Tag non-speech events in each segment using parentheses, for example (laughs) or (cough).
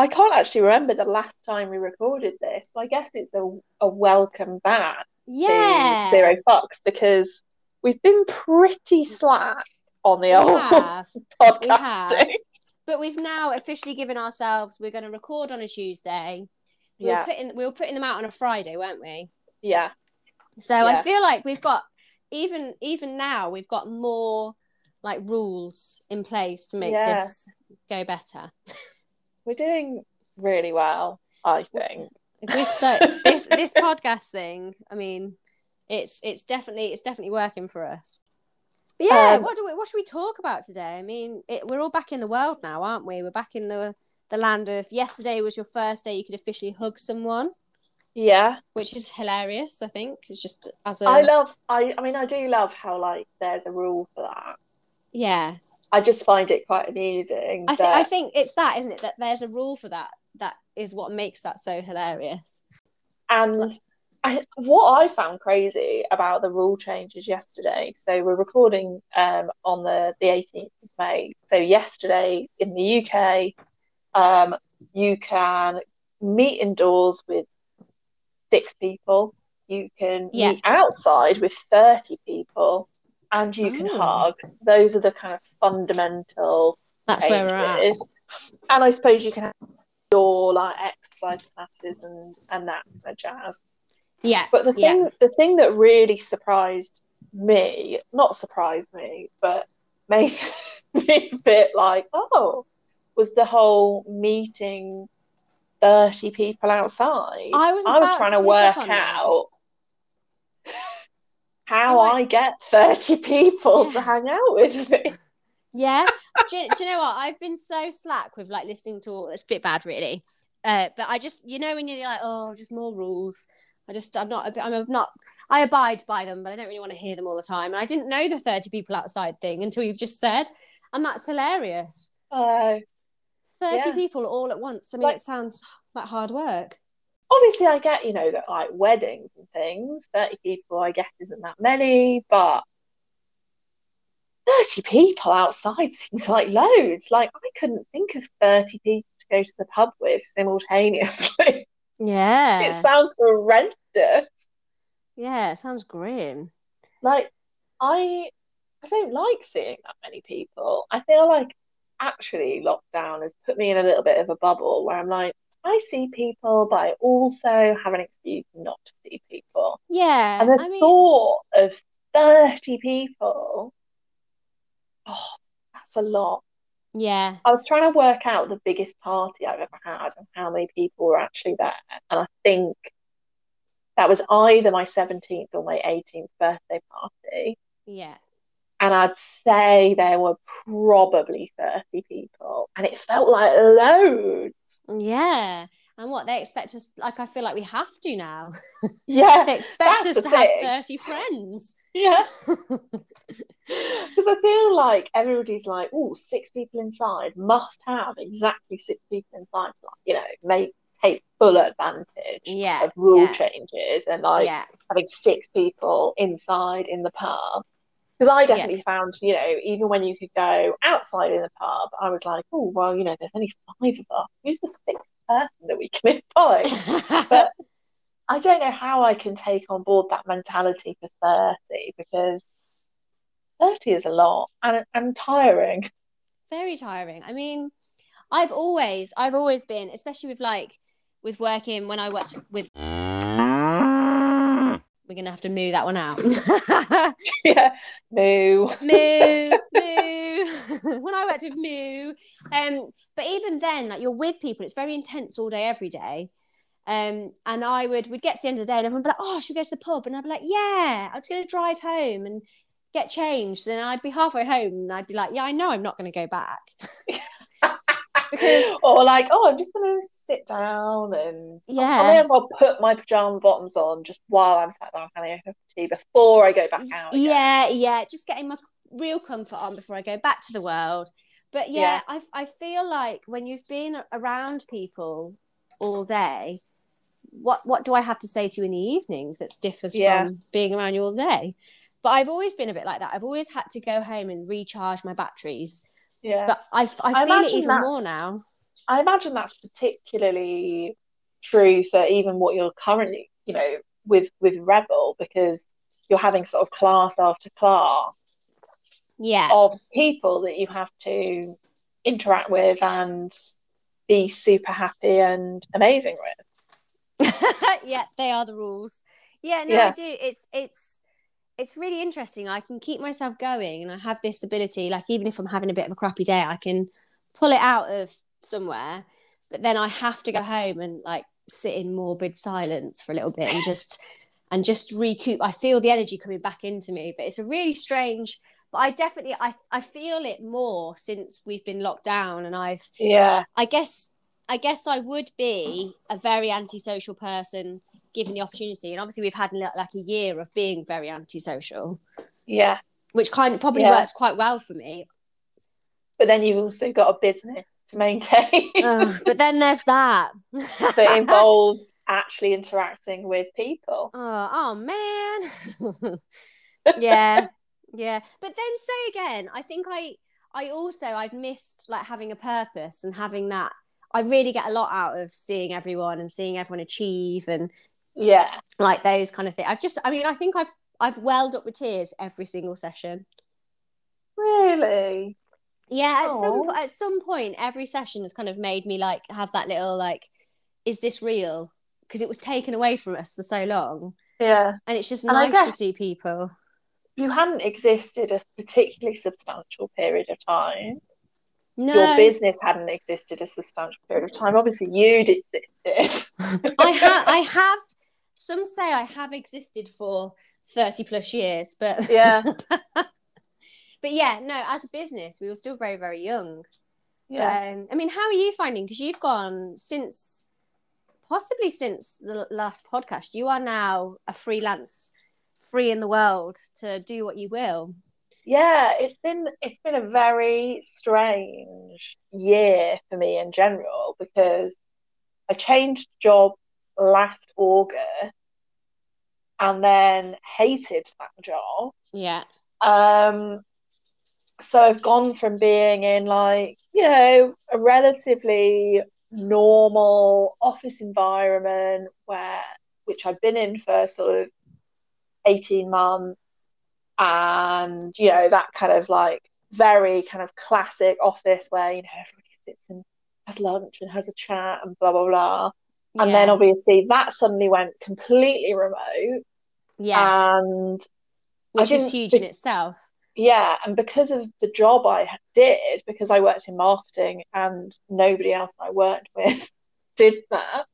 I can't actually remember the last time we recorded this. So I guess it's a, a welcome back Yeah. to Zero Fox because we've been pretty slack on the We old have. podcasting. But we've now officially given ourselves we're going to record on a Tuesday. We Yeah, were putting we were putting them out on a Friday, weren't we? yeah, So Yeah. I feel like we've got even even now we've got more like rules in place to make Yeah. this go better. (laughs) we're doing really well, I think. We're so this this podcast thing. I mean, it's it's definitely it's definitely working for us. But yeah, Um, what do we what should we talk about today? I mean, it, we're all back in the world now, aren't we? We're back in the the land of yesterday was your first day you could officially hug someone, Yeah, which is hilarious. I think it's just as a I love. I I mean, I do love how like there's a rule for that. yeah. I just find it quite amusing. I, th- that- I think it's that, isn't it? That there's a rule for that. That is what makes that so hilarious. And I, what I found crazy about the rule changes yesterday, so we're recording um, on the, the 18th of May. So, yesterday in the UK, um, you can meet indoors with six people, you can Yeah. meet outside with 30 people, and you can Oh. hug. Those are the kind of fundamental That's where we're at. And I suppose you can have your like exercise classes and, and that kind of jazz. Yeah. But the Yeah. thing the thing that really surprised me, not surprised me, but made (laughs) me a bit like, oh, was the whole meeting 30 people outside. I was I was trying to to work up on that. out how I- I... get 30 people Yeah. to hang out with me. Yeah. do, you, do you know what? I've been so slack with like listening to all. It's a bit bad, really. Uh, but I just, you know, when you're like, oh, just more rules. I just, I'm not, I'm not, I abide by them, but I don't really want to hear them all the time. And I didn't know the 30 people outside thing until you've just said, and that's hilarious. Oh. 30 Yeah. people all at once. I mean, Like- it sounds like hard work. Obviously I get, you know, that like weddings and things, 30 people I guess isn't that many, but 30 people outside (laughs) seems like loads. Like I couldn't think of 30 people to go to the pub with simultaneously. (laughs) Yeah. It sounds horrendous. yeah, it sounds grim. Like I I don't like seeing that many people. I feel like actually lockdown has put me in a little bit of a bubble where I'm like, I see people, but I also have an excuse not to see people. Yeah. And the I mean, thought of 30 people, oh, that's a lot. yeah. I was trying to work out the biggest party I've ever had and how many people were actually there. And I think that was either my 17th or my 18th birthday party. Yeah. And I'd say there were probably 30 people. And it felt like loads. Yeah. And what they expect us, like, I feel like we have to now. Yeah. (laughs) They expect us to have 30 friends. Yeah. (laughs) Because I feel like everybody's like, oh, six people inside must have exactly six people inside like, you know, make take full advantage Yeah, of rule yeah. changes and like yeah. having six people inside in the pub. Because I definitely found, you know, even when you could go outside in the pub, I was like, oh, well, you know, there's only five of us. Who's the sixth person that we can (laughs) invite? (laughs) But I don't know how I can take on board that mentality for 30 because 30 is a lot and, and tiring. Very tiring. I mean, I've always, I've always been, especially with like, with working when I worked with. We're gonna have to moo that one out. (laughs) yeah. No. (laughs) moo, moo. (laughs) when I worked with moo, um, but even then, like you're with people, it's very intense all day, every day. Um, and I would, we'd get to the end of the day, and everyone would be like, "Oh, should we go to the pub?" And I'd be like, "Yeah, I'm just gonna drive home and get changed." And I'd be halfway home, and I'd be like, "Yeah, I know I'm not gonna go back." Because- (laughs) or like, oh, I'm just gonna sit down and yeah I may as well put my pajama bottoms on just while I'm sat down having a cup of tea before I go back out. again. yeah, yeah. Just getting my real comfort on before I go back to the world. But yeah, Yeah. I I feel like when you've been around people all day, what what do I have to say to you in the evenings that differs Yeah. from being around you all day? But I've always been a bit like that. I've always had to go home and recharge my batteries. Yeah. But I I feel it even more now. I imagine that's particularly true for even what you're currently, you know, with with Rebel because you're having sort of class after class yeah of people that you have to interact with and be super happy and amazing with. (laughs) yeah they are the rules yeah no Yeah. i do it's it's it's really interesting i can keep myself going and i have this ability like even if i'm having a bit of a crappy day i can pull it out of somewhere but then i have to go home and like sit in morbid silence for a little bit and just (laughs) and just recoup i feel the energy coming back into me but it's a really strange but i definitely i i feel it more since we've been locked down and i've Yeah. I guess I guess I would be a very antisocial person given the opportunity, and obviously we've had like a year of being very antisocial, Yeah. which kind of probably Yeah. worked quite well for me. But then you've also got a business to maintain (laughs) but then there's that. (laughs) that involves actually interacting with people. (laughs) oh, oh man. yeah, yeah. But then say again, I think I I also I've missed like having a purpose and having that. I really get a lot out of seeing everyone and seeing everyone achieve and Yeah. like those kind of things. I've just, I mean, I think I've I've welled up with tears every single session. Really? Yeah, at some at some point, every session has kind of made me like have that little like, is this real? Because it was taken away from us for so long, Yeah. and it's just And nice to see people. You hadn't existed a particularly substantial period of time. No, Your business hadn't existed a substantial period of time. Obviously, you'd existed. (laughs) I have, I have. Some say I have existed for thirty plus years, but Yeah. (laughs) but yeah, no. As a business, we were still very, very young. Yeah. Um, I mean, how are you finding? Because you've gone since, possibly since the last podcast. You are now a freelance, free in the world to do what you will. yeah it's been it's been a very strange year for me in general because I changed job last August and then hated that job. Yeah, Um, so I've gone from being in like, you know, a relatively normal office environment where which I've been in for sort of 18 months and you know that kind of like very kind of classic office where you know everybody sits and has lunch and has a chat and blah blah blah and then obviously that suddenly went completely remote. Yeah, and which is huge be- in itself. yeah and because of the job i did because i worked in marketing and nobody else i worked (laughs) with did that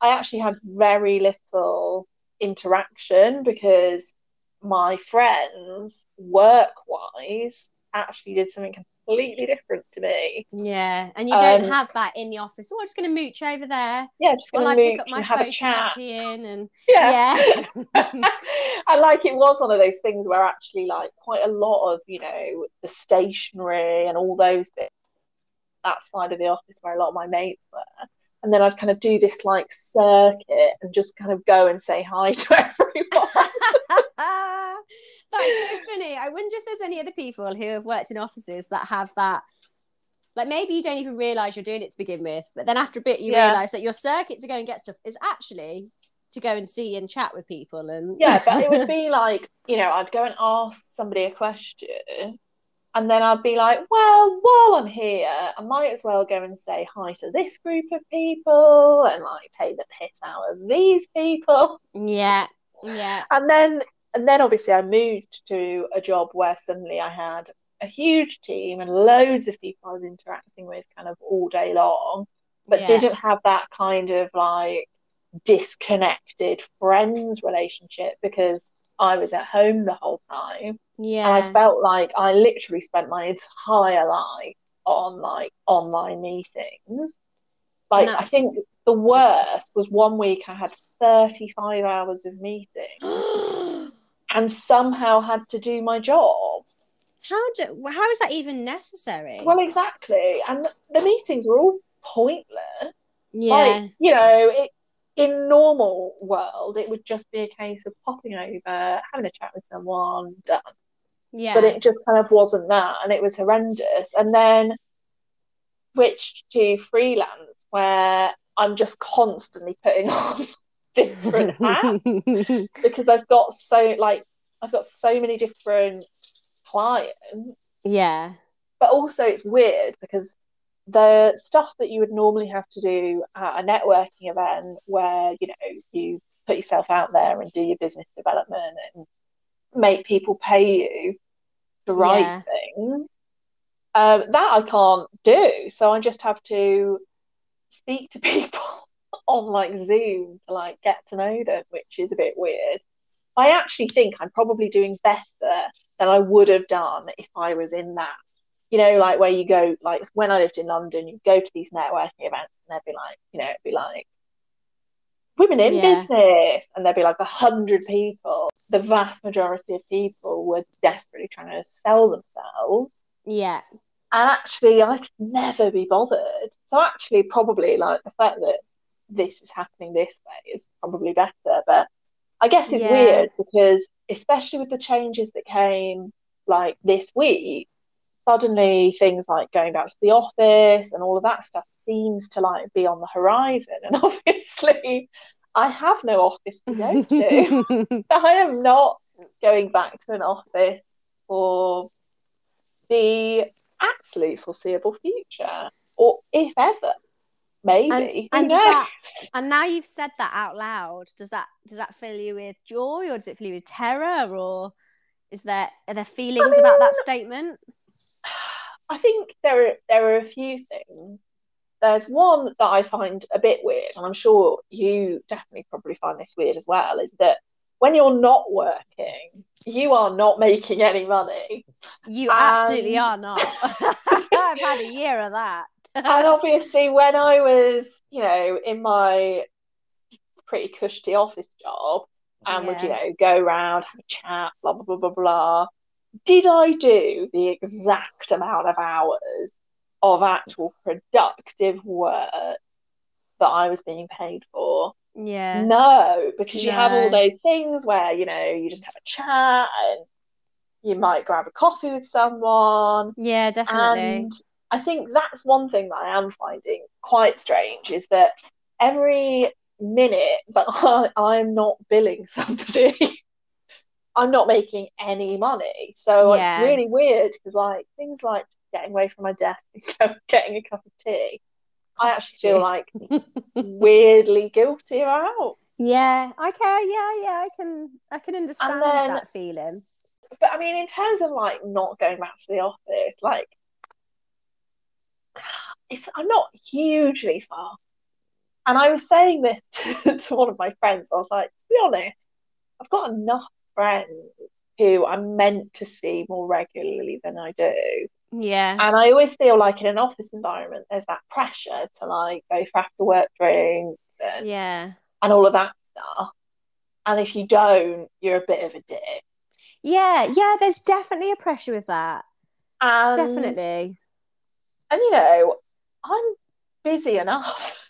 i actually had very little interaction because my friends work wise actually did something completely different to me Yeah, and you don't Um, have that in the office. Oh, I'm just going to mooch over there yeah just gonna I mooch pick up my and have a chat in and yeah, yeah. (laughs) and like it was one of those things where actually like quite a lot of you know the stationery and all those bits that side of the office where a lot of my mates were and then I'd kind of do this like circuit and just kind of go and say hi (laughs) to everyone (laughs) That's so funny. I wonder if there's any other people who have worked in offices that have that. Like maybe you don't even realize you're doing it to begin with, but then after a bit you Yeah. realize that your circuit to go and get stuff is actually to go and see and chat with people and yeah but it would (laughs) be like you know I'd go and ask somebody a question and then I'd be like well while I'm here I might as well go and say hi to this group of people and like take the piss out of these people yeah, yeah, (laughs) and then and then obviously I moved to a job where suddenly I had a huge team and loads of people I was interacting with kind of all day long but yeah. didn't have that kind of like disconnected friends relationship because I was at home the whole time and I felt like I literally spent my entire life on like online meetings. Like I think the worst was one week I had 35 hours of meeting (gasps) and somehow had to do my job. how do how is that even necessary? Well, exactly. And the meetings were all pointless. yeah, Like, you know, it, in normal world, it would just be a case of popping over, having a chat with someone, done. yeah, But it just kind of wasn't that, and it was horrendous. And then switched to freelance where I'm just constantly putting (laughs) on different (laughs) hats because I've got so like I've got so many different clients. yeah. But also it's weird because the stuff that you would normally have to do at a networking event where, you know, you put yourself out there and do your business development and make people pay you to write Yeah. things. Um, that I can't do. So I just have to speak to (laughs) people on like Zoom to like get to know them, which is a bit weird. I actually think I'm probably doing better than I would have done if I was in that. You know, like where you go, like when I lived in London, you go to these networking events and they'd be like, you know, it'd be like women in Yeah. business, and there'd be like a hundred people. The vast majority of people were desperately trying to sell themselves Yeah. and actually I could never be bothered. So actually, probably like the fact that this is happening this way is probably better. But I guess it's Yeah. weird because especially with the changes that came like this week, suddenly things like going back to the office and all of that stuff seems to like be on the horizon. (laughs) And obviously, I have no office to go to. (laughs) (laughs) I am not going back to an office for the absolute foreseeable future, or if ever, maybe. And- and that- and now you've said that out loud. Does that does that fill you with joy or does it fill you with terror or is there are there feelings about that statement? I think there are there are a few things. There's one that I find a bit weird, and I'm sure you definitely probably find this weird as well, is that when you're not working, you are not making any money. You absolutely are not. (laughs) (laughs) I've had a year of that. and obviously when I was, you know, in my pretty cushy office job and would, you know, go around, have a chat, blah blah blah blah blah. Did I do the exact amount of hours of actual productive work that I was being paid for? yeah. No, because you have all those things where, you know, you just have a chat and you might grab a coffee with someone Yeah, definitely. and I think that's one thing that I am finding quite strange is that every minute but (laughs) I, I'm not billing somebody, I'm not making any money. So Yeah. it's really weird because, like, things like getting away from my desk (laughs) and getting a cup of tea, I actually feel like (laughs) weirdly guilty about. yeah, I can. Yeah, yeah, I can. I can understand then- that feeling. But I mean, in terms of like not going back to the office, like it's I'm not hugely far. And I was saying this (laughs) to, to one of my friends. I was like, to be honest, I've got enough friends who I'm meant to see more regularly than I do. Yeah, And I always feel like in an office environment, there's that pressure to like go for after work drinks and, yeah, and all of that stuff. And if you don't, you're a bit of a dick. yeah, yeah. There's definitely a pressure with that. And Definitely. And you know, I'm busy enough. (laughs)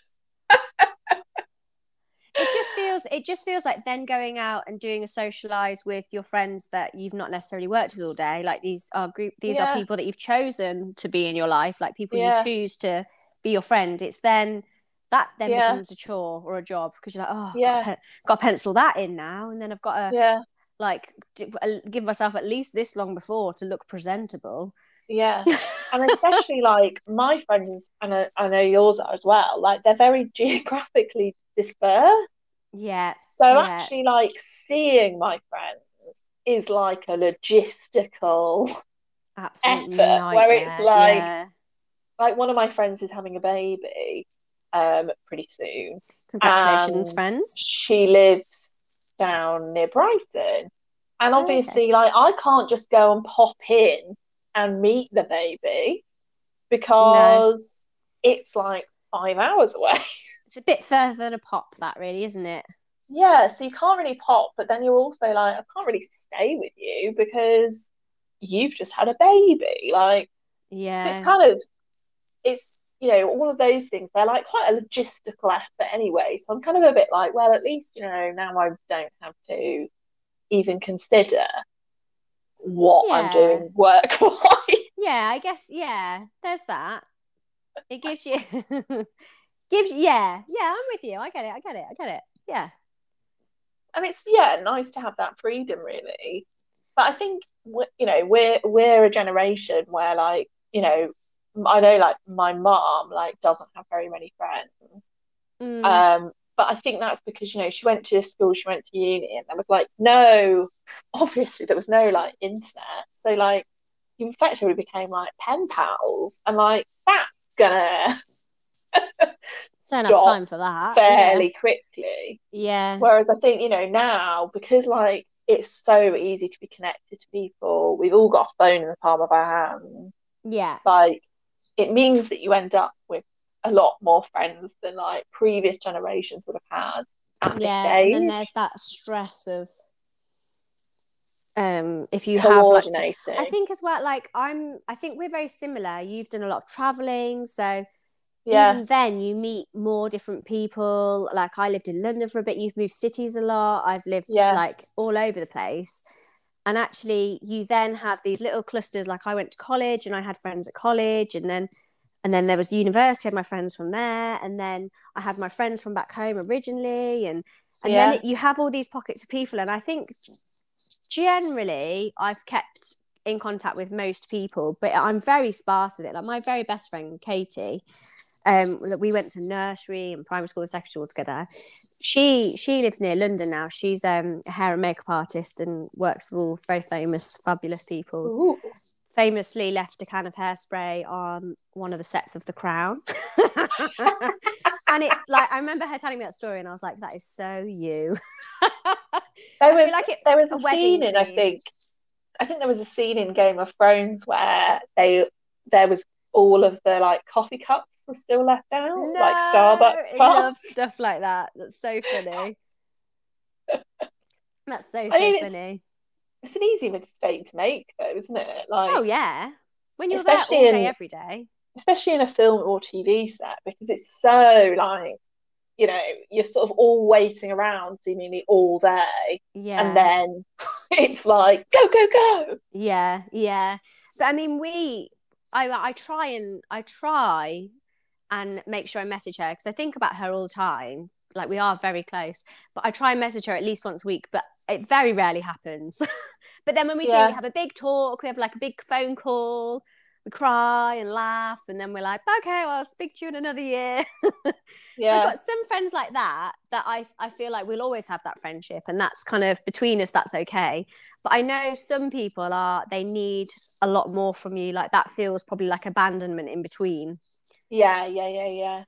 It just feels. It just feels like then going out and doing a socialize with your friends that you've not necessarily worked with all day. Like these are group. These Yeah. are people that you've chosen to be in your life. Like people Yeah. you choose to be your friend. It's then that then Yeah. becomes a chore or a job because you're like, oh, Yeah. got, to got to pencil that in now, and then I've got to Yeah, like give myself at least this long before to look presentable. Yeah. (laughs) And especially like my friends, and I, I know yours are as well, like they're very (laughs) geographically dispersed. Yeah, So Yeah. actually, like seeing my friends is like a logistical, (laughs) absolute Effort, where it's like- Yeah. like one of my friends is having a baby um pretty soon. congratulations, friends. She lives down near Brighton. And Oh, obviously, like I can't just go and pop in and meet the baby because it's like five hours away. (laughs) It's a bit further than a pop, that really, isn't it? Yeah, so you can't really pop, but then you're also like, I can't really stay with you because you've just had a baby. Like, Yeah. it's kind of, it's, you know, all of those things, they're like quite a logistical effort anyway. So I'm kind of a bit like, well, at least, you know, now I don't have to even consider what I'm doing work wise. (laughs) yeah, I guess. Yeah, there's that. it gives you (laughs) gives yeah yeah i'm with you i get it i get it i get it yeah and it's yeah nice to have that freedom really but i think you know we're we're a generation where like you know i know like my mom like doesn't have very many friends Mm. um but i think that's because you know she went to school she went to uni and there was like no (laughs) obviously there was no like internet so like you effectively became like pen pals and like that's gonna don't have time for that fairly quickly yeah, yeah. Whereas I think, you know, now because like it's so easy to be connected to people, we've all got a phone in the palm of our hand. yeah Like it means that you end up with a lot more friends than like previous generations would have had at yeah this and then there's that stress of um if you have like. I think as well, like I'm, I think we're very similar. You've done a lot of traveling, so yeah, even then you meet more different people. Like I lived in London for a bit. You've moved cities a lot. I've lived Yeah. like all over the place. And actually, you then have these little clusters. Like I went to college, and I had friends at college, and then, and then there was the university. I had my friends from there, and then I had my friends from back home originally, and and Yeah. then it, you have all these pockets of people. And I think generally, I've kept in contact with most people, but I'm very sparse with it. Like my very best friend, Katie, um, look, we went to nursery and primary school and secondary school together. She she lives near London now. She's um, a hair and makeup artist and works with all very famous, fabulous people. Ooh. Famously left a can of hairspray on one of the sets of The Crown. and it like I remember her telling me that story, and I was like, "That is so you." (laughs) There was like it- there was a a, wedding scene in I think I think there was a scene in Game of Thrones where they there was all of the like coffee cups were still left out, like Starbucks I cups. love stuff like that. That's so funny. (laughs) That's so so mean, funny. It's an easy mistake to make, though, isn't it? Like, Oh yeah, when you're Especially there all day in- every day. especially in a film or TV set, because it's so like, you know, you're sort of all waiting around seemingly all day, Yeah, and then (laughs) it's like go go go. yeah, yeah. But I mean, we, I, I try and I try and make sure I message her because I think about her all the time. Like we are very close, but I try and message her at least once a week. But it very rarely happens. (laughs) but then when we do, we have a big talk. We have like a big phone call. We cry and laugh, and then we're like, okay, well, I'll speak to you in another year. (laughs) Yeah i've got some friends like that that I I feel like we'll always have that friendship, and that's kind of between us. That's okay. But I know some people are they need a lot more from you. Like that feels probably like abandonment in between. yeah, yeah, yeah, yeah.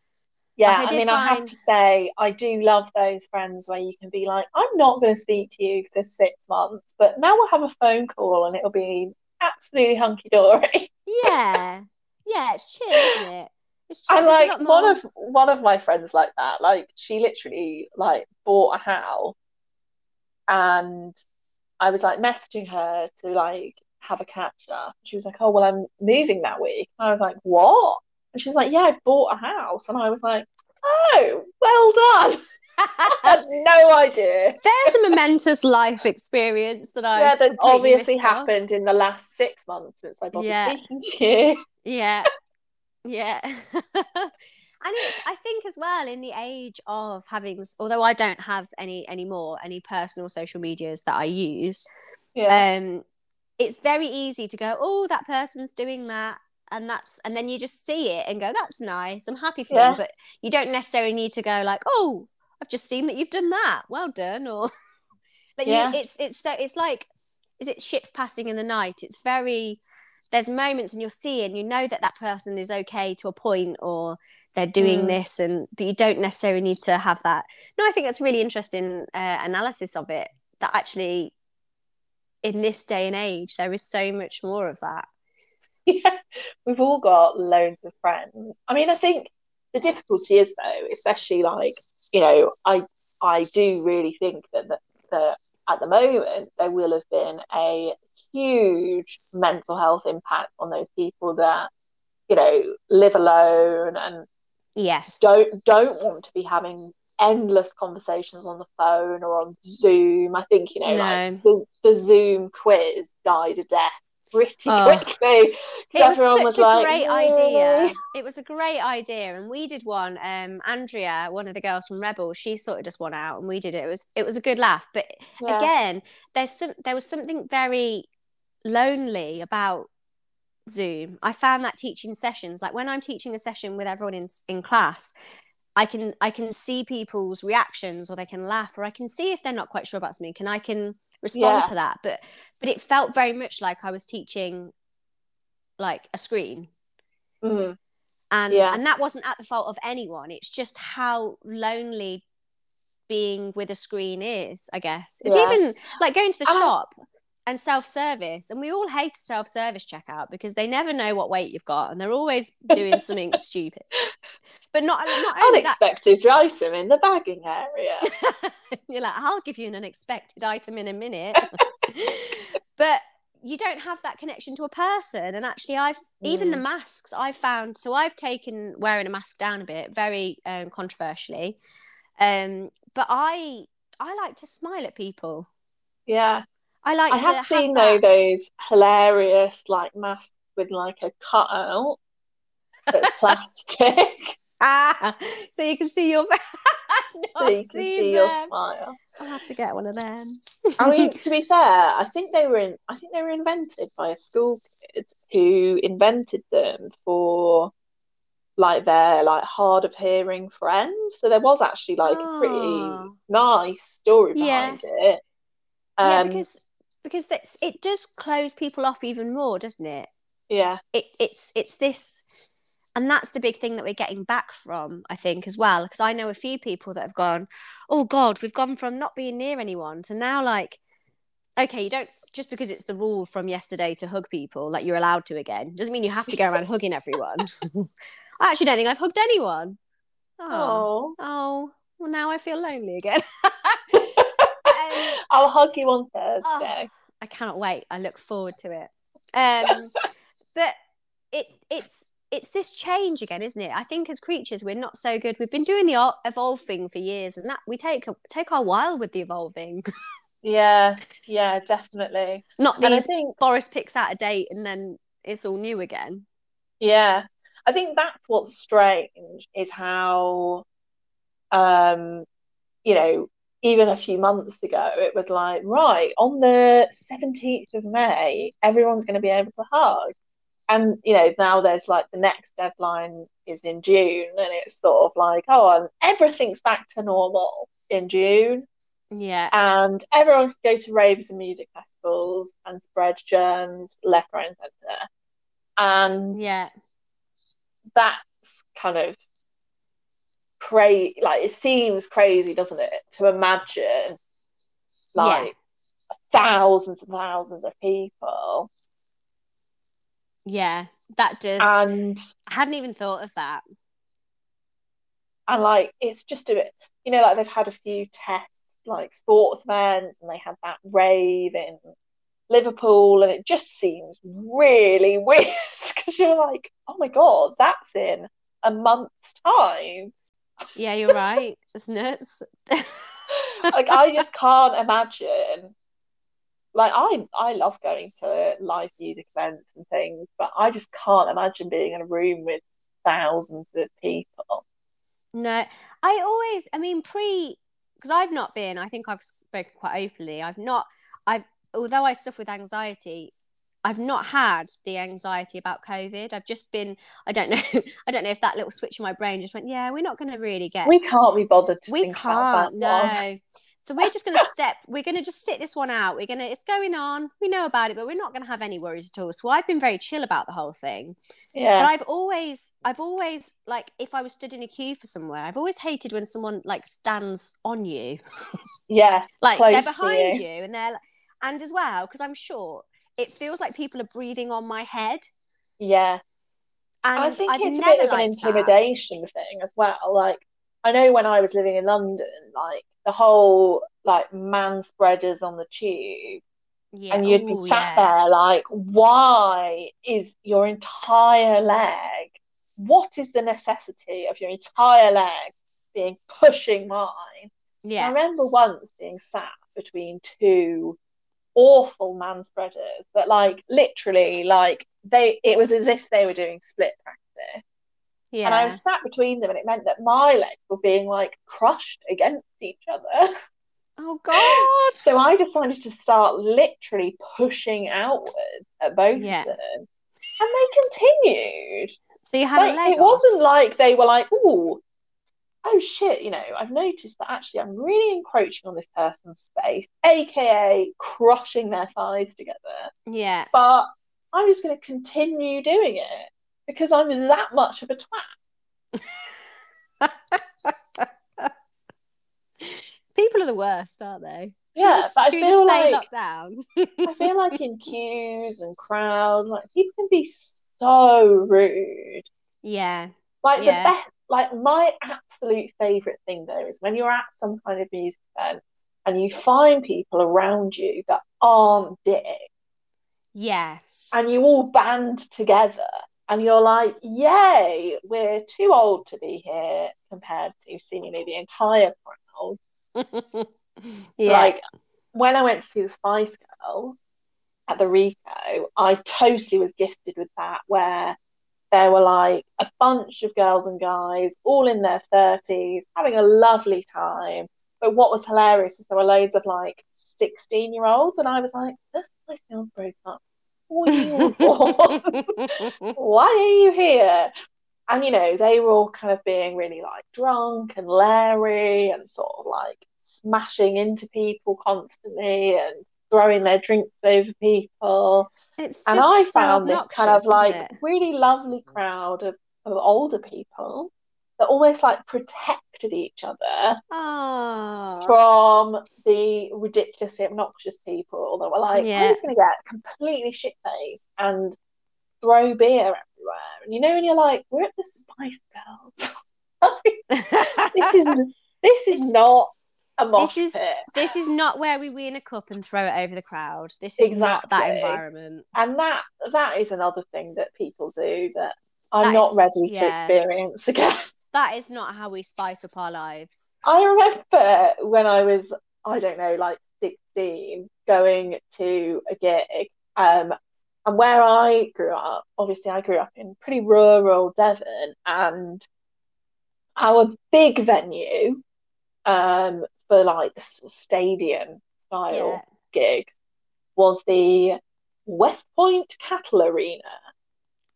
Yeah, Like, I I, mean, I have to say, I do love those friends where you can be like, I'm not going to speak to you for six months, but now we'll have a phone call and it'll be absolutely hunky dory. Yeah, yeah, it's chill, isn't it? It's chill. And like one more- of one of my friends like that, like she literally like bought a house and I was like messaging her to like have a catch up. She was like, Oh well I'm moving that week. And I was like, What? And she was like, Yeah, I bought a house. And I was like, Oh, well done. (laughs) I had no idea. There's a momentous life experience that I Yeah, that's obviously happened in the last six months since I bothered Yeah. speaking to you. Yeah, (laughs) yeah. (laughs) and I think as well in the age of having, although I don't have any anymore, any personal social medias that I use, Yeah. um, it's very easy to go, oh, that person's doing that. And that's and then you just see it and go, that's nice. I'm happy for Yeah. them. But you don't necessarily need to go like, oh, I've just seen that you've done that. Well done. Or (laughs) like Yeah. you, it's it's so it's like is it ships passing in the night? It's very there's moments and you'll see and you know that that person is okay to a point or they're doing Mm. this and but you don't necessarily need to have that no i think that's really interesting uh, analysis of it that actually in this day and age there is so much more of that (laughs) yeah, we've all got loads of friends. I mean, I think the difficulty is though, especially like you know, I I do really think that that, that at the moment there will have been a huge mental health impact on those people that you know live alone and yes don't don't want to be having endless conversations on the phone or on Zoom. I think you know, No. like the, the Zoom quiz died a death pretty Oh. quickly (laughs) it was such was a like, great idea. It was a great idea, and we did one. Um, Andrea, one of the girls from Rebel, she sorted us one out, and we did it. It was it was a good laugh. But Yeah. again, there's some there was something very lonely about Zoom. I found that teaching sessions, like when I'm teaching a session with everyone in in class, I can I can see people's reactions, or they can laugh, or I can see if they're not quite sure about something, and I can respond Yeah. to that. But but it felt very much like I was teaching like a screen Mm. and Yeah. and that wasn't at the fault of anyone it's just how lonely being with a screen is i guess it's Yeah. even like going to the And I- and self-service and we all hate a self-service checkout because they never know what weight you've got and they're always doing something (laughs) stupid but not not only that Unexpected item in the bagging area. (laughs) you're like i'll give you an unexpected item in a minute (laughs) but you don't have that connection to a person and actually i've even the masks i've found so i've taken wearing a mask down a bit very um, controversially um but i i like to smile at people Yeah. I like I have have seen though those hilarious like masks with like a cutout that's (laughs) plastic. ah so you can see your (laughs) so you can see your smile. i'll have to get one of them I mean, (laughs) to be fair, I think they were in I think they were invented by a school kid who invented them for like their like hard of hearing friends. So there was actually like a pretty Oh. nice story Yeah. behind it. yeah Um, because because that's it does close people off even more doesn't it? Yeah, it, it's it's this and that's the big thing that we're getting back from i think as well because i know a few people that have gone oh god we've gone from not being near anyone to now like okay you don't just because it's the rule from yesterday to hug people like you're allowed to again doesn't mean you have to go around hugging everyone. (laughs) I actually don't think i've hugged anyone. Oh. Oh, oh well now i feel lonely again (laughs) (laughs) I'll hug you on Thursday. I cannot wait. I look forward to it. Um, (laughs) but it it's it's this change again, isn't it? I think as creatures, we're not so good. We've been doing the thing for years, and that we take a, take our while with the evolving. (laughs) Yeah, yeah, definitely. not And I think Boris picks out a date and then it's all new again. Yeah, I think that's what's strange is how, um, you know, even a few months ago, it was like, right, on the 17th of May, everyone's going to be able to hug. And, you know, now there's like the next deadline is in June, and it's sort of like, oh, and everything's back to normal in June. Yeah, And everyone can go to raves and music festivals and spread germs left, right, and centre. And yeah, that's kind of crazy. Like it seems crazy, doesn't it, to imagine like thousands and thousands of people, yeah. That does. and I hadn't even thought of that. and like it's just a bit, you know, like they've had a few tests like sports events, and they had that rave in Liverpool, and it just seems really (laughs) weird because you're like, oh my god, that's in a month's time. Yeah, you're right. It's nuts. (laughs) like I just can't imagine. Like I, I love going to live music events and things, but I just can't imagine being in a room with thousands of people. No, I always, I mean, pre, because I've not been, I think I've spoken quite openly. I've not, I've, although I suffer with anxiety, I've not had the anxiety about COVID. I've just been, I don't know, (laughs) I don't know if that little switch in my brain just went, yeah, we're not going to really get, We can't be bothered to we think can't, that no. So we're just going to step, we're going to just sit this one out. We're going to, it's going on. We know about it, but we're not going to have any worries at all. So I've been very chill about the whole thing. Yeah. But I've always, I've always like if I was stood in a queue for somewhere, I've always hated when someone like stands on you, yeah, (laughs) like they're behind you. you. and they're, and as well because I'm short, it feels like people are breathing on my head, yeah. and I think I've it's a bit of an liked that. intimidation thing as well. Like I know when I was living in London, like the whole like man spreaders on the tube Yeah, and you'd be ooh, sat yeah. there like, why is your entire leg? What is the necessity of your entire leg being pushing mine? Yeah. I remember once being sat between two awful man spreaders that like literally like they it was as if they were doing split practice. Yeah. And I was sat between them and it meant that my legs were being like crushed against each other. (laughs) oh God. so I decided to start literally pushing outwards at both Yeah. of them. And they continued. So you had Like, a leg it off. wasn't like they were like, oh, oh shit, you know, I've noticed that actually I'm really encroaching on this person's space, aka crushing their thighs together. Yeah. But I'm just going to continue doing it because I'm that much of a twat. (laughs) People are the worst, aren't they? Should Yeah, just, but I feel stay like- down? I feel like in (laughs) queues and crowds, like people can be so rude. yeah. Like Yeah. the best, like my absolute favorite thing though is when you're at some kind of music event and you find people around you that aren't dicks Yes. and you all band together and you're like, yay, we're too old to be here compared to seemingly the entire crowd. (laughs) yeah. Like when I went to see the Spice Girls at the Ricoh, I totally was gifted with that where there were like a bunch of girls and guys all in their 30s having a lovely time. But what was hilarious is there were loads of like 16 year olds, and I was like, this Spice Girls broke up. What are you on for? (laughs) Why are you here? And you know, they were all kind of being really like drunk and leery and sort of like smashing into people constantly and throwing their drinks over people. it's And I so found this kind of like really lovely crowd of, of older people that almost like protected each other from the ridiculously obnoxious people that were like, Yeah. I'm just going to get completely shit faced and throw beer everywhere. And you know, when you're like, we're at the Spice Girls. (laughs) this is (laughs) this is not a mosh this is- pit. this is not where we win a cup and throw it over the crowd. This is not that environment. And that that is another thing that people do that I'm That not is- ready to experience again. (laughs) That is not how we spice up our lives. I remember when I was, I don't know, like 16, going to a gig. Um, and where I grew up, obviously, I grew up in pretty rural Devon, and our big venue um, for like the stadium style Yeah. gigs was the West Point Cattle Arena.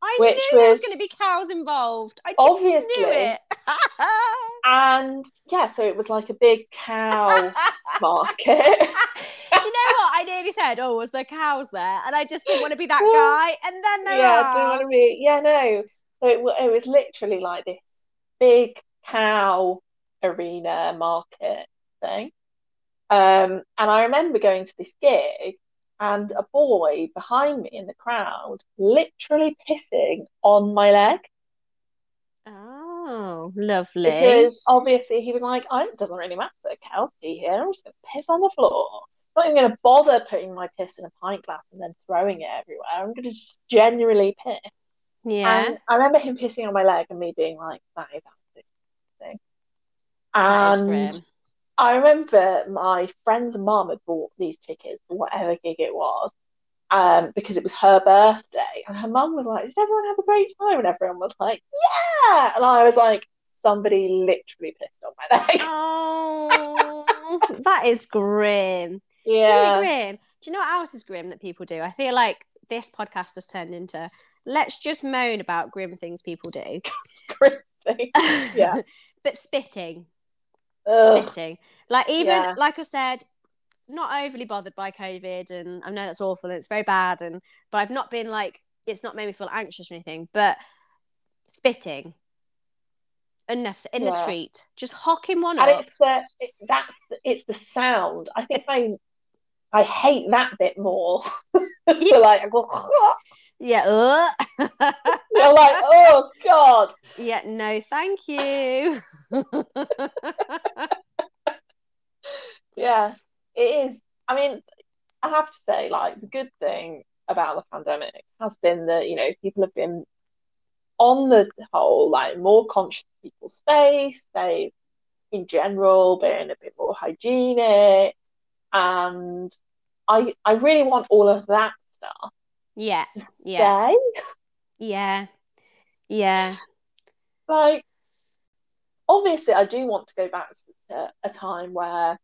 I Which knew there was was- going to be cows involved. I just Obviously. knew it. (laughs) And yeah, so it was like a big cow (laughs) market. Do you know what? I nearly said, "Oh, was there cows there?" And I just didn't want to be that (laughs) guy. And then there yeah, are. didn't want to be. Yeah, no. So it, it was literally like this big cow arena market thing. Um, and I remember going to this gig and a boy behind me in the crowd literally pissing on my leg Oh, lovely. because obviously he was like, "I it doesn't really matter cows pee here. I'm just going to piss on the floor. I'm not even going to bother putting my piss in a pint glass and then throwing it everywhere. I'm going to just genuinely piss." yeah. And I remember him pissing on my leg and me being like, that is absolutely That is And. I remember my friend's mum had bought these tickets for whatever gig it was, um, because it was her birthday. And her mum was like, Did everyone have a great time? And everyone was like, Yeah. And I was like, Somebody literally pissed on my (laughs) leg. Oh, that is grim. Yeah. Really grim. Do you know what else is grim that people do? I feel like this podcast has turned into let's just moan about grim things people do. (laughs) Crazy. Yeah. (laughs) but spitting, Ugh. spitting. Like even Yeah. like I said, not overly bothered by COVID, and I know that's awful and it's very bad, and but I've not been like it's not made me feel anxious or anything. But spitting, unnecessary in the Yeah. street, just hocking one And up. it's the it, that's the, it's the sound. I think I I hate that bit more. (laughs) Like, (laughs) Yeah. Uh. ugh. (laughs) you're like, oh god. yeah. No, thank you. (laughs) Yeah, it is. I mean, I have to say, like, the good thing about the pandemic has been that, you know, people have been, on the whole, like, more conscious of people's space. They've, in general, been a bit more hygienic. And I, I really want all of that stuff Yeah. stay. Yeah. Yeah. Yeah. Like, obviously, I do want to go back to a time where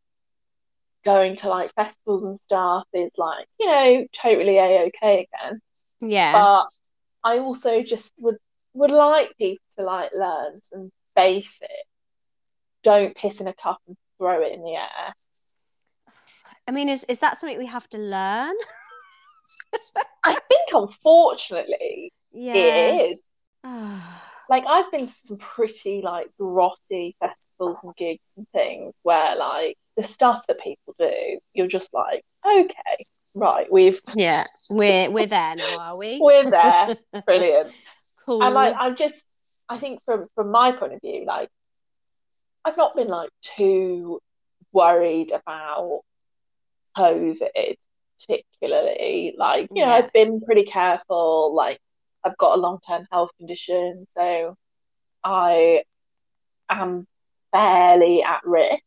going to like festivals and stuff is like, you know, totally a okay again. Yeah. But I also just would would like people to like learn some basic. Don't piss in a cup and throw it in the air. I mean, is is that something we have to learn? (laughs) I think, unfortunately, Yeah. it is. Ah. Like I've been to some pretty like grotty festivals and gigs and things where like the stuff that people do, you're just like, okay, right, we've (laughs) yeah. We're we're there now, are we? (laughs) we're there, (laughs) brilliant. cool. And like I'm just, I think from from my point of view, like I've not been like too worried about COVID particularly. Like you know, I've been pretty careful. Like I've got a long term health condition, so I am fairly at risk.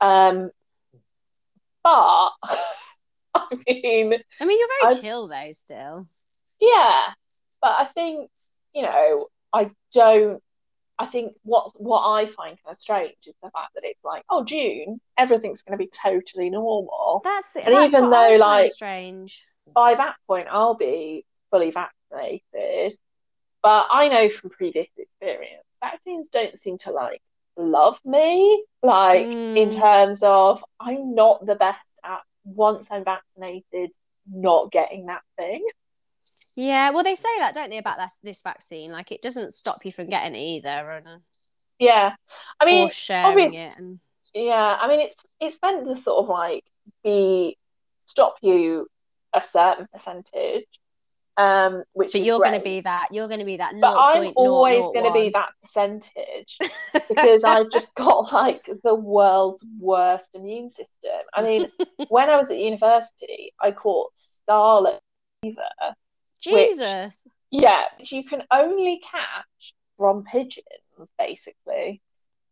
Um, but (laughs) I mean, I mean, you're very I've- chill though. Still. yeah, but I think you know, I don't. I think what what I find kind of strange is the fact that it's like, oh, June, everything's going to be totally normal. That's And that's even though, like- strange. By that point, I'll be fully vaccinated. But I know from previous experience, vaccines don't seem to like love me. Like in Mm. terms of, I'm not the best at once I'm vaccinated, not getting that thing. Yeah, well, they say that, don't they, about this this vaccine? Like, it doesn't stop you from getting it either, and, uh, Yeah, I mean, sharing it. And Yeah, I mean it's it's meant to sort of like be stop you a certain percentage, um, which but you're going to be that. You're going to be that. But I'm always going to be that percentage (laughs) because I've just got like the world's worst immune system. I mean, (laughs) when I was at university, I caught scarlet fever. Jesus. Yeah, which you can only catch from pigeons, basically.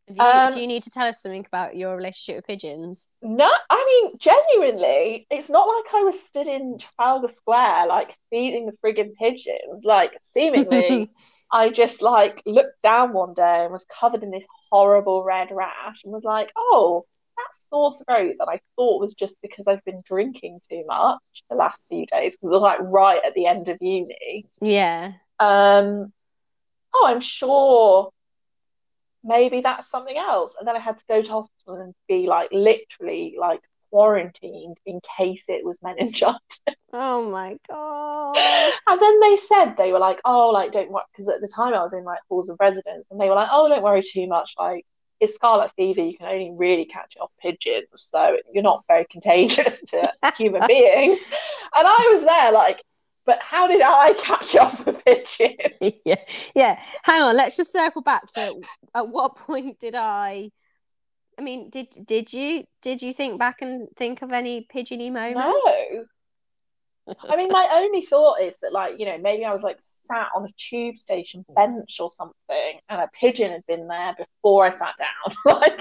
You- Um, do you need to tell us something about your relationship with pigeons? No, I mean, genuinely, it's not like I was stood in Trafalgar Square, like feeding the friggin' pigeons. Like, seemingly, (laughs) I just like looked down one day and was covered in this horrible red rash and was like, oh, that sore throat that I thought was just because I've been drinking too much the last few days because it was like right at the end of uni. Yeah. Um, oh, I'm sure maybe that's something else. And then I had to go to hospital and be like literally like quarantined in case it was (laughs) meningitis. Oh my god. And then they said they were like, oh, like don't worry, because at the time I was in like halls of residence, and they were like, oh, don't worry too much, like it's scarlet fever. You can only really catch it off pigeons, so you're not very contagious to (laughs) human beings. And I was there like, but how did I catch off a pigeon? (laughs) yeah. Yeah. Hang on. Let's just circle back. So, at what point did I? I mean, did did you did you think back and think of any pigeony moments? No. I mean, my only thought is that, like, you know, maybe I was like sat on a tube station hmm. bench or something, and a pigeon had been there before I sat down. (laughs) like,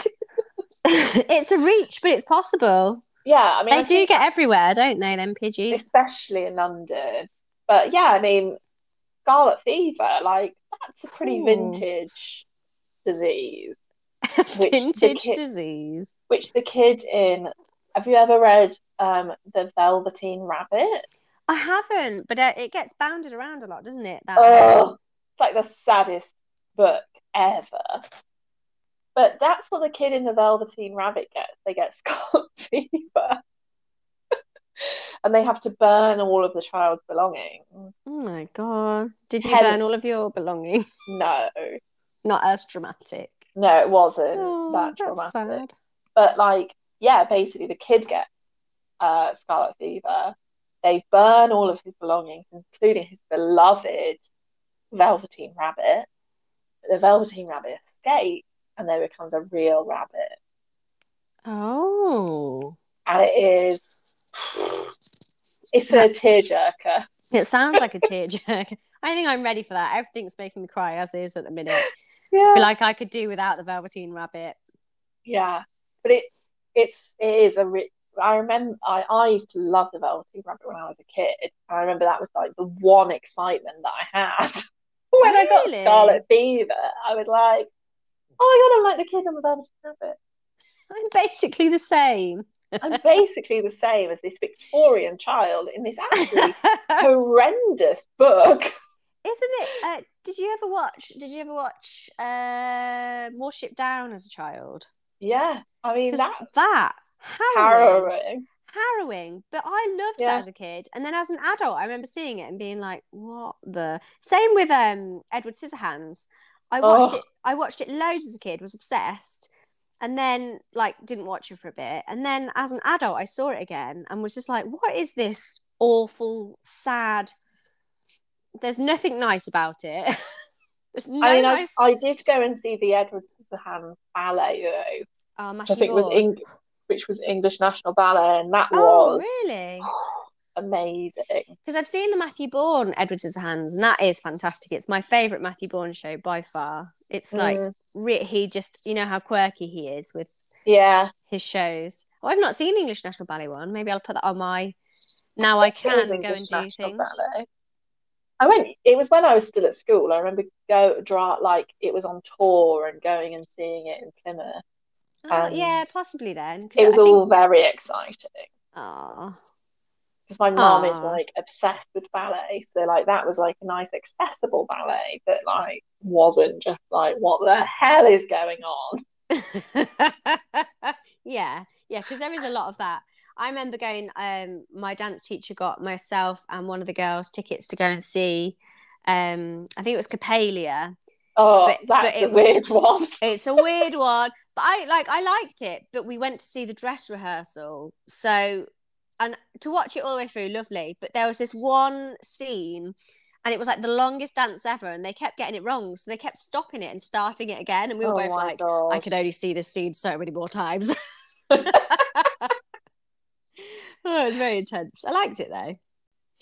(laughs) it's a reach, but it's possible. yeah, I mean, They I do think get everywhere, don't they? Them pidgeys. especially in London. But yeah, I mean, scarlet fever, like, that's a pretty Ooh. vintage disease, (laughs) which the Vintage kid- disease. which the kid in. Have you ever read um, The Velveteen Rabbit? I haven't, but uh, it gets bounded around a lot, doesn't it? That Oh, it's like the saddest book ever. But that's what the kid in the Velveteen Rabbit gets. They get (laughs) scarlet fever. and they have to burn all of the child's belongings. oh my god! Did you Hence- burn all of your belongings? (laughs) No, Not as dramatic. no, it wasn't Oh, that dramatic. sad. But like, yeah, basically the kid gets uh, scarlet fever. They burn all of his belongings, including his beloved Velveteen Rabbit. The Velveteen Rabbit escapes and then becomes a real rabbit. Oh, And it is it's a tearjerker. it sounds like a tearjerker. (laughs) I think I'm ready for that. Everything's making me cry as is at the minute. Yeah. like I could do without the Velveteen Rabbit. Yeah. But it it's it is a re- I remember I, I used to love the Velveteen Rabbit when I was a kid. I remember that was like the one excitement that I had (laughs) when I got Really? Scarlet Fever. I was like, oh my god, I'm like the kid on the Velveteen Rabbit. I'm basically the same. I'm basically the same as this Victorian child in this absolutely (laughs) horrendous book. Isn't it? Uh, did you ever watch? Did you ever watch uh, Watership Down as a child? Yeah, I mean that's that harrowing, harrowing. harrowing. But I loved Yeah. that as a kid, and then as an adult, I remember seeing it and being like, "What the?" Same with um Edward Scissorhands. I watched Oh. it. I watched it loads as a kid. Was obsessed. And then, like, didn't watch it for a bit. And then, as an adult, I saw it again and was just like, "What is this awful, sad?" There's nothing nice about it. (laughs) There's no I mean, I. I did go and see the Edward Scissorhands ballet, though, Oh, which Matthew I think was Bourne. Eng- which was English National Ballet, and that Oh, was really? (sighs) amazing. Because I've seen the Matthew Bourne Edward hands, and that is fantastic. It's my favourite Matthew Bourne show by far. It's like Mm. re- he just, you know how quirky he is with Yeah, his shows. Oh, I've not seen the English National Ballet one. Maybe I'll put that on my. Now I, it can go and English do National things. Ballet. I went. It was when I was still at school. I remember go draw like it was on tour and going and seeing it in Plymouth. Oh, yeah, possibly then. It was I all think- very exciting Oh, because my mum is like obsessed with ballet. So like that was like a nice accessible ballet that like wasn't just like what the hell is going on. (laughs) (laughs) yeah, yeah, because there is a lot of that. I remember going. Um, my dance teacher got myself and one of the girls tickets to go and see. Um, I think it was Coppélia. Oh, But- that's but a was- weird (laughs) one. It's a weird one, but I like. I liked it, but we went to see the dress rehearsal. So, and to watch it all the way through, lovely. But there was this one scene. And it was like the longest dance ever, and they kept getting it wrong. So they kept stopping it and starting it again. And we were oh both like, God. I could only see this scene so many more times. (laughs) (laughs) oh, it was very intense. I liked it though.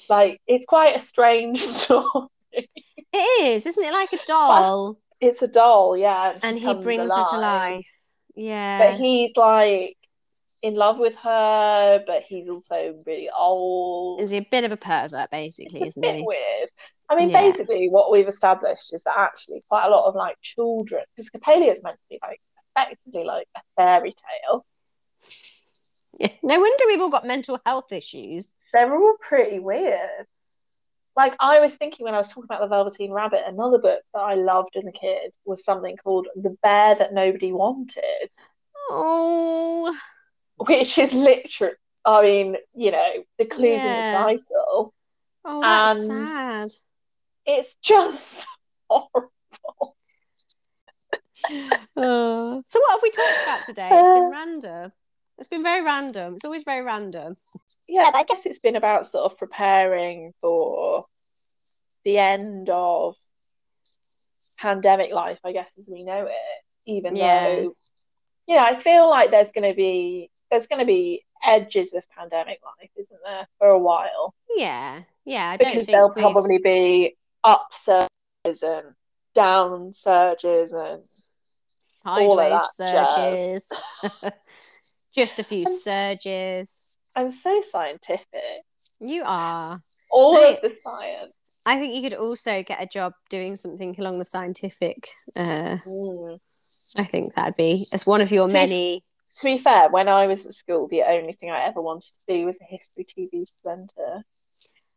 like it's quite a strange (laughs) story. It is, isn't it? Like a doll, It's a doll, yeah, and he brings her to life. Yeah, But he's like in love with her, but he's also really old. is he a bit of a pervert, basically, It's a isn't bit he? weird. I mean, Yeah. basically, what we've established is that actually quite a lot of like children, because Coppélia is meant to be like effectively like a fairy tale. (laughs) Yeah. No wonder we've all got mental health issues. They're all pretty weird. Like I was thinking when I was talking about the Velveteen Rabbit, another book that I loved as a kid was something called The Bear That Nobody Wanted, Oh, which is literally, I mean, you know, the clues in the title. oh, that's And- sad. It's just (laughs) horrible. Oh. (laughs) So, what have we talked about today? It's Uh, been random. It's been very random. It's always very random. Yeah, I guess it's been about sort of preparing for the end of pandemic life, I guess, as we know it. Even Yeah. though, you know, I feel like there's going to be there's going to be edges of pandemic life, isn't there, for a while? Yeah, yeah. I Because there'll we've- probably be up surges and down surges and sideways surges. (laughs) Just a few s- surges. I'm so scientific. You are. All of the science. I think you could also get a job doing something along the scientific. Uh, Mm. I think that'd be as one of your To be many. To be fair, when I was at school, the only thing I ever wanted to do was a history TV presenter.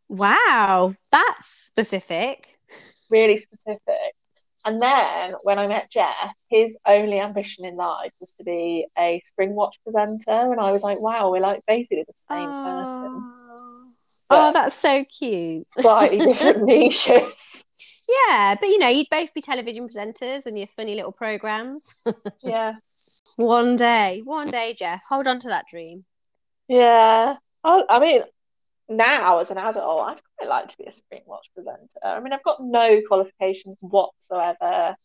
Wow, that's specific. Really specific. And then when I met Jeff, his only ambition in life was to be a Spring Watch presenter. And I was like, wow, we're like basically the same person. Oh. But- oh, that's so cute. Slightly different (laughs) niches. Yeah, but you know, you'd both be television presenters and your funny little programs. (laughs) Yeah. one day, one day, Jeff, hold on to that dream. Yeah. I, I mean, now as an adult, I'd quite like to be a Spring Watch presenter. I mean, I've got no qualifications whatsoever.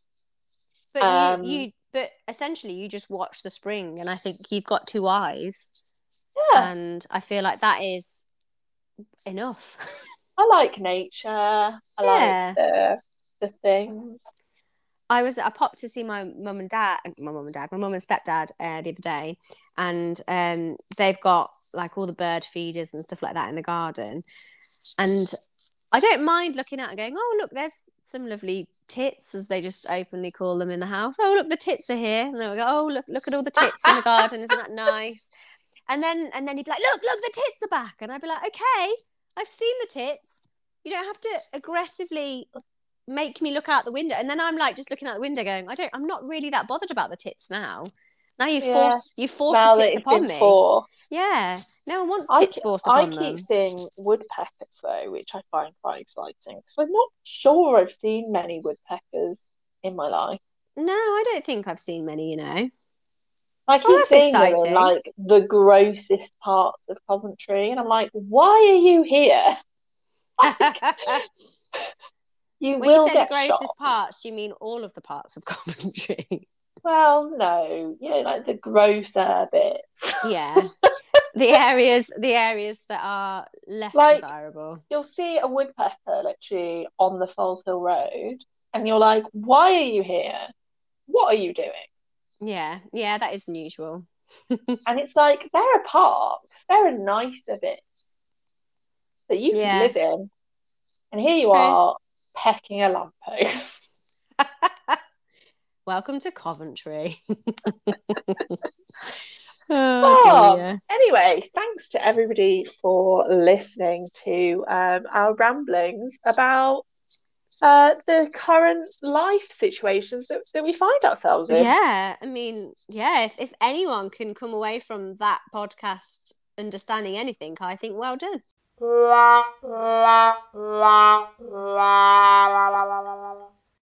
But Um, you, you, but essentially, you just watch the spring, and I think you've got two eyes, Yeah. and I feel like that is enough. (laughs) I like nature. I Yeah. like the the things. I was I popped to see my mum and dad, my mum and dad, my mum and stepdad uh, the other day, and um, they've got like all the bird feeders and stuff like that in the garden. And I don't mind looking at and going, oh, look, there's some lovely tits, as they just openly call them in the house. Oh, look, the tits are here. And then we go, oh, look, look at all the tits in the garden. Isn't that nice? And then, and then he'd be like, look, look, the tits are back. And I'd be like, okay, I've seen the tits. You don't have to aggressively make me look out the window. And then I'm like, just looking out the window going, I don't, I'm not really that bothered about the tits now. Now you Yeah. forced you forced now tits it's upon me. forced. Yeah, no one wants I, tits forced I upon keep them. seeing woodpeckers though, which I find quite exciting because I'm not sure I've seen many woodpeckers in my life. No, I don't think I've seen many. You know. I Oh, keep that's seeing them in like the grossest parts of Coventry, and I'm like, why are you here? (laughs) (laughs) You when will you say the grossest shot. parts, do you mean all of the parts of (laughs) Coventry? Well, no, you know, like the grosser bits. yeah, the (laughs) areas the areas that are less Like- desirable. You'll see a woodpecker literally on the Foleshill Road, and you're like, why are you here? What are you doing? Yeah, yeah, that is unusual. (laughs) And it's like there are parks, there are nicer bits that you can Yeah. live in, and here you True. are pecking a lamppost. (laughs) welcome to Coventry. (laughs) (laughs) Oh, oh, anyway, thanks to everybody for listening to um, our ramblings about uh, the current life situations that, that we find ourselves in. Yeah, I mean, yeah, if, if anyone can come away from that podcast understanding anything, I think well done. La, la, la,